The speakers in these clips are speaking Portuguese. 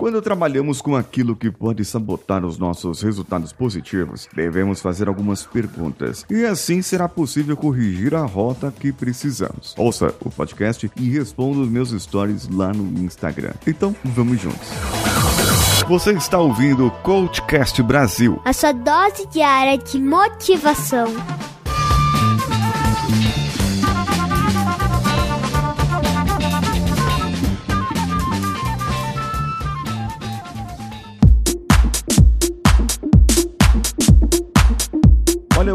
Quando trabalhamos com aquilo que pode sabotar os nossos resultados positivos, devemos fazer algumas perguntas. E assim será possível corrigir a rota que precisamos. Ouça o podcast e responda os meus stories lá no Instagram. Então, vamos juntos. Você está ouvindo o Coachcast Brasil. A sua dose diária de motivação.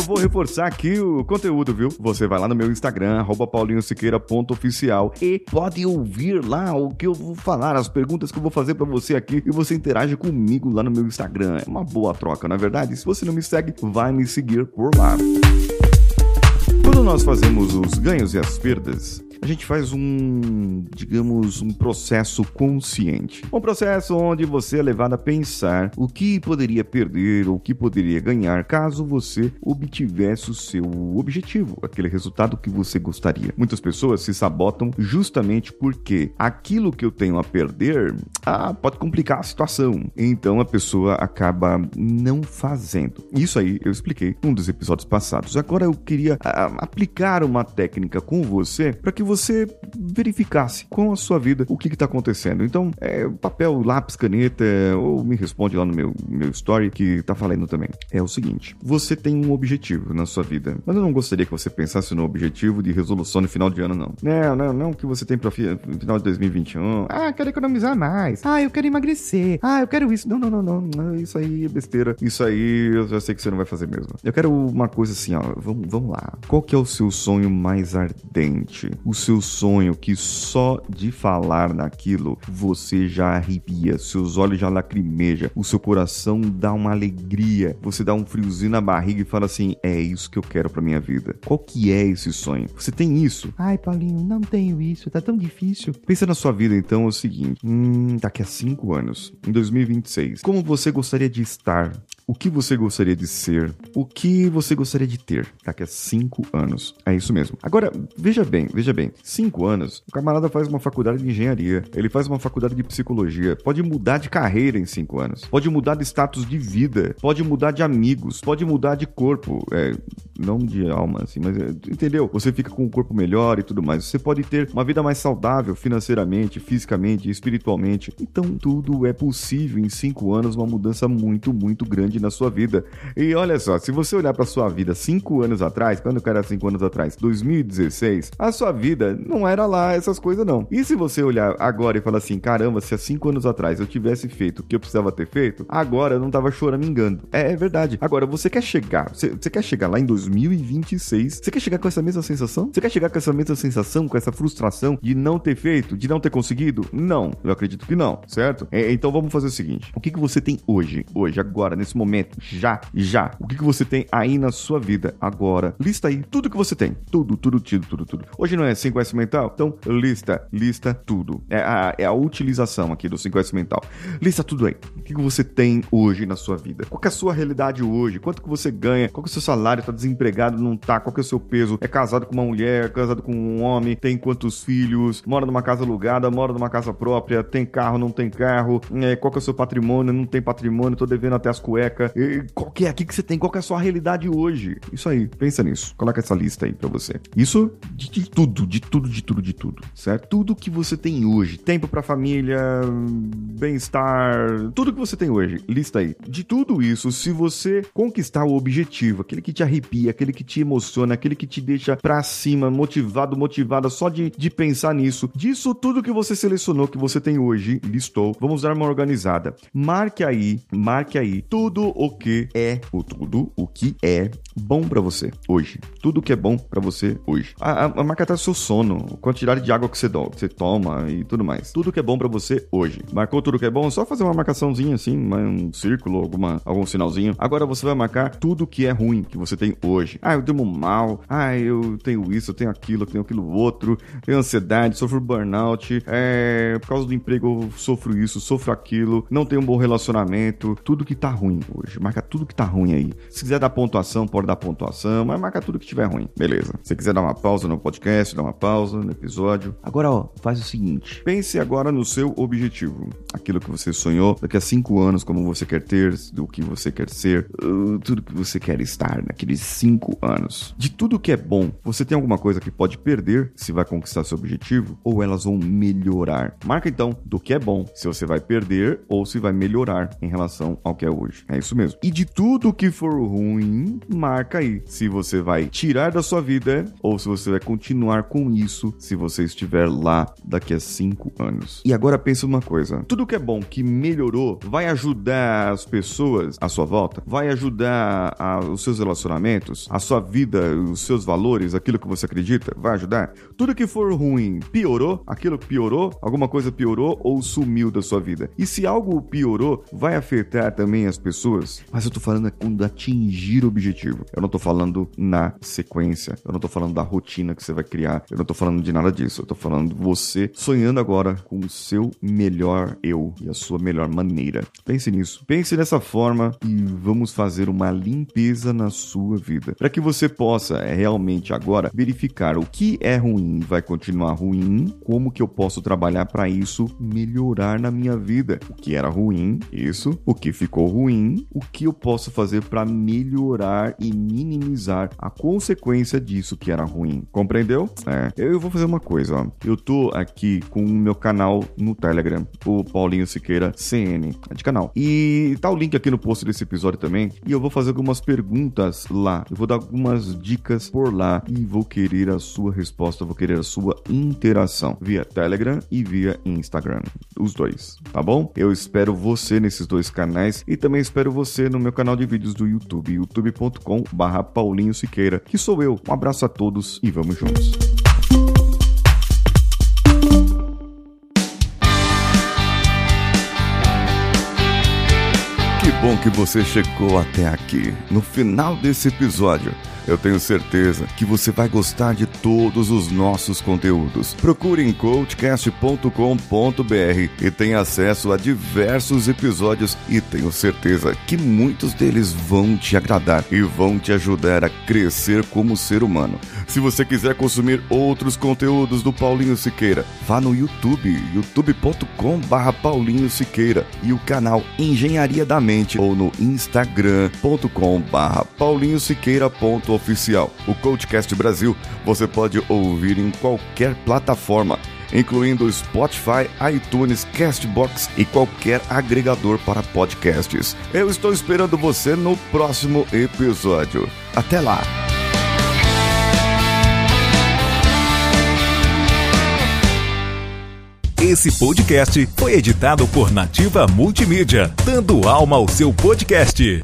Vou reforçar aqui o conteúdo, viu? Você vai lá no meu Instagram, paulinhosiqueira.oficial e pode ouvir lá o que eu vou falar, as perguntas que eu vou fazer para você aqui e você interage comigo lá no meu Instagram. É uma boa troca, na é verdade? Se você não me segue, vai me seguir por lá. Quando nós fazemos os ganhos e as perdas, a gente faz um, digamos, um processo consciente. Um processo onde você é levado a pensar o que poderia perder ou o que poderia ganhar caso você obtivesse o seu objetivo, aquele resultado que você gostaria. Muitas pessoas se sabotam justamente porque aquilo que eu tenho a perder ah, pode complicar a situação. Então a pessoa acaba não fazendo. Isso aí eu expliquei num dos episódios passados. Agora eu queria ah, aplicar uma técnica com você para que você verificasse com a sua vida o que está acontecendo. Então, é, papel, lápis, caneta, ou me responde lá no meu, meu story que tá falando também. É o seguinte: você tem um objetivo na sua vida, mas eu não gostaria que você pensasse no objetivo de resolução no final de ano, não. Não, não, não que você tem para final de 2021. Ah, quero economizar mais. Ah, eu quero emagrecer. Ah, eu quero isso. Não, não, não, não. Isso aí é besteira. Isso aí eu já sei que você não vai fazer mesmo. Eu quero uma coisa assim, ó. Vamos, vamos lá. Qual que é o seu sonho mais ardente? O seu sonho que só de falar naquilo você já arrepia, seus olhos já lacrimejam, o seu coração dá uma alegria, você dá um friozinho na barriga e fala assim: é isso que eu quero para minha vida. Qual que é esse sonho? Você tem isso? Ai, Paulinho, não tenho isso, tá tão difícil. Pensa na sua vida então é o seguinte: hum, daqui a cinco anos, em 2026, como você gostaria de estar? O que você gostaria de ser? O que você gostaria de ter daqui a cinco anos? É isso mesmo. Agora, veja bem, veja bem. Cinco anos, o camarada faz uma faculdade de engenharia, ele faz uma faculdade de psicologia, pode mudar de carreira em cinco anos, pode mudar de status de vida, pode mudar de amigos, pode mudar de corpo. É, não de alma, assim, mas é, entendeu? Você fica com um corpo melhor e tudo mais. Você pode ter uma vida mais saudável financeiramente, fisicamente, espiritualmente. Então, tudo é possível em cinco anos, uma mudança muito, muito grande na sua vida. E olha só, se você olhar para sua vida cinco anos atrás, quando o cara era cinco anos atrás, 2016, a sua vida não era lá essas coisas não. E se você olhar agora e falar assim, caramba, se há cinco anos atrás eu tivesse feito o que eu precisava ter feito, agora eu não tava choramingando. É, é verdade. Agora, você quer chegar, você, você quer chegar lá em 2026, você quer chegar com essa mesma sensação? Você quer chegar com essa mesma sensação, com essa frustração de não ter feito, de não ter conseguido? Não, eu acredito que não, certo? É, então vamos fazer o seguinte, o que, que você tem hoje, hoje, agora, nesse momento, já, já. O que, que você tem aí na sua vida agora? Lista aí tudo que você tem. Tudo, tudo, tudo, tudo, tudo. Hoje não é 5S mental? Então, lista, lista tudo. É a, é a utilização aqui do 5S mental. Lista tudo aí. O que, que você tem hoje na sua vida? Qual é a sua realidade hoje? Quanto que você ganha? Qual que é o seu salário? Tá desempregado? Não tá? Qual que é o seu peso? É casado com uma mulher? Casado com um homem? Tem quantos filhos? Mora numa casa alugada? Mora numa casa própria? Tem carro? Não tem carro? É, qual que é o seu patrimônio? Não tem patrimônio? Tô devendo até as cuecas qual que é aqui que você tem? Qual que é a sua realidade hoje? Isso aí, pensa nisso. Coloca essa lista aí pra você. Isso de, de tudo, de tudo, de tudo, de tudo, certo? Tudo que você tem hoje. Tempo pra família, bem-estar, tudo que você tem hoje. Lista aí. De tudo isso, se você conquistar o objetivo, aquele que te arrepia, aquele que te emociona, aquele que te deixa pra cima, motivado, motivada só de, de pensar nisso, disso tudo que você selecionou, que você tem hoje, listou, vamos dar uma organizada. Marque aí, marque aí tudo o que é, o tudo o que é bom para você hoje. Tudo que é bom para você hoje. A, a, a marca tá seu sono, quantidade de água que você, do, que você toma e tudo mais. Tudo que é bom para você hoje. Marcou tudo que é bom? Só fazer uma marcaçãozinha assim, um círculo, alguma, algum sinalzinho. Agora você vai marcar tudo que é ruim que você tem hoje hoje? Ah, eu durmo mal, ah, eu tenho isso, eu tenho aquilo, eu tenho aquilo outro, tenho ansiedade, sofro burnout, é, por causa do emprego eu sofro isso, sofro aquilo, não tenho um bom relacionamento, tudo que tá ruim hoje. Marca tudo que tá ruim aí. Se quiser dar pontuação, pode dar pontuação, mas marca tudo que tiver ruim. Beleza. Se quiser dar uma pausa no podcast, dá uma pausa no episódio. Agora, ó, faz o seguinte: pense agora no seu objetivo. Aquilo que você sonhou daqui a cinco anos, como você quer ter, do que você quer ser, uh, tudo que você quer estar naqueles cinco anos. De tudo que é bom, você tem alguma coisa que pode perder se vai conquistar seu objetivo? Ou elas vão melhorar? Marca então do que é bom, se você vai perder ou se vai melhorar em relação ao que é hoje. É isso mesmo. E de tudo que for ruim, marca aí se você vai tirar da sua vida ou se você vai continuar com isso se você estiver lá daqui a cinco anos. E agora pensa uma coisa: tudo que é bom que melhorou vai ajudar as pessoas à sua volta, vai ajudar a, os seus relacionamentos, a sua vida, os seus valores, aquilo que você acredita, vai ajudar. Tudo que for ruim piorou, aquilo piorou, alguma coisa piorou ou sumiu da sua vida. E se algo piorou, vai afetar também as pessoas. Mas eu tô falando é quando atingir o objetivo. Eu não tô falando na sequência. Eu não tô falando da rotina que você vai criar. Eu não tô falando de nada disso. Eu tô falando você sonhando agora com o seu melhor eu e a sua melhor maneira. Pense nisso. Pense dessa forma e vamos fazer uma limpeza na sua vida. Para que você possa é, realmente agora verificar o que é ruim vai continuar ruim, como que eu posso trabalhar para isso melhorar na minha vida. O que era ruim, isso. O que ficou ruim, o que eu posso fazer para melhorar e minimizar a consequência disso que era ruim. Compreendeu? É. Eu vou fazer uma coisa, ó. Eu tô aqui com o meu canal no Telegram, o Paulinho Siqueira CN, é de canal. E tá o link aqui no post desse episódio também. E eu vou fazer algumas perguntas lá. Eu vou dar algumas dicas por lá e vou querer a sua resposta, vou querer a sua interação via Telegram e via Instagram. Os dois, tá bom? Eu espero você nesses dois canais e também espero você no meu canal de vídeos do YouTube, youtube.com/barra Paulinho Siqueira, que sou eu. Um abraço a todos e vamos juntos. Bom que você chegou até aqui. No final desse episódio, eu tenho certeza que você vai gostar de todos os nossos conteúdos. Procure em coachcast.com.br e tenha acesso a diversos episódios e tenho certeza que muitos deles vão te agradar e vão te ajudar a crescer como ser humano. Se você quiser consumir outros conteúdos do Paulinho Siqueira, vá no YouTube, youtube.com/barra Paulinho Siqueira e o canal Engenharia da Mente ou no instagram.com/barra Paulinho Siqueira.oficial. O Coachcast Brasil você pode ouvir em qualquer plataforma incluindo Spotify, iTunes, Castbox e qualquer agregador para podcasts. Eu estou esperando você no próximo episódio. Até lá! Esse podcast foi editado por Nativa Multimídia, dando alma ao seu podcast.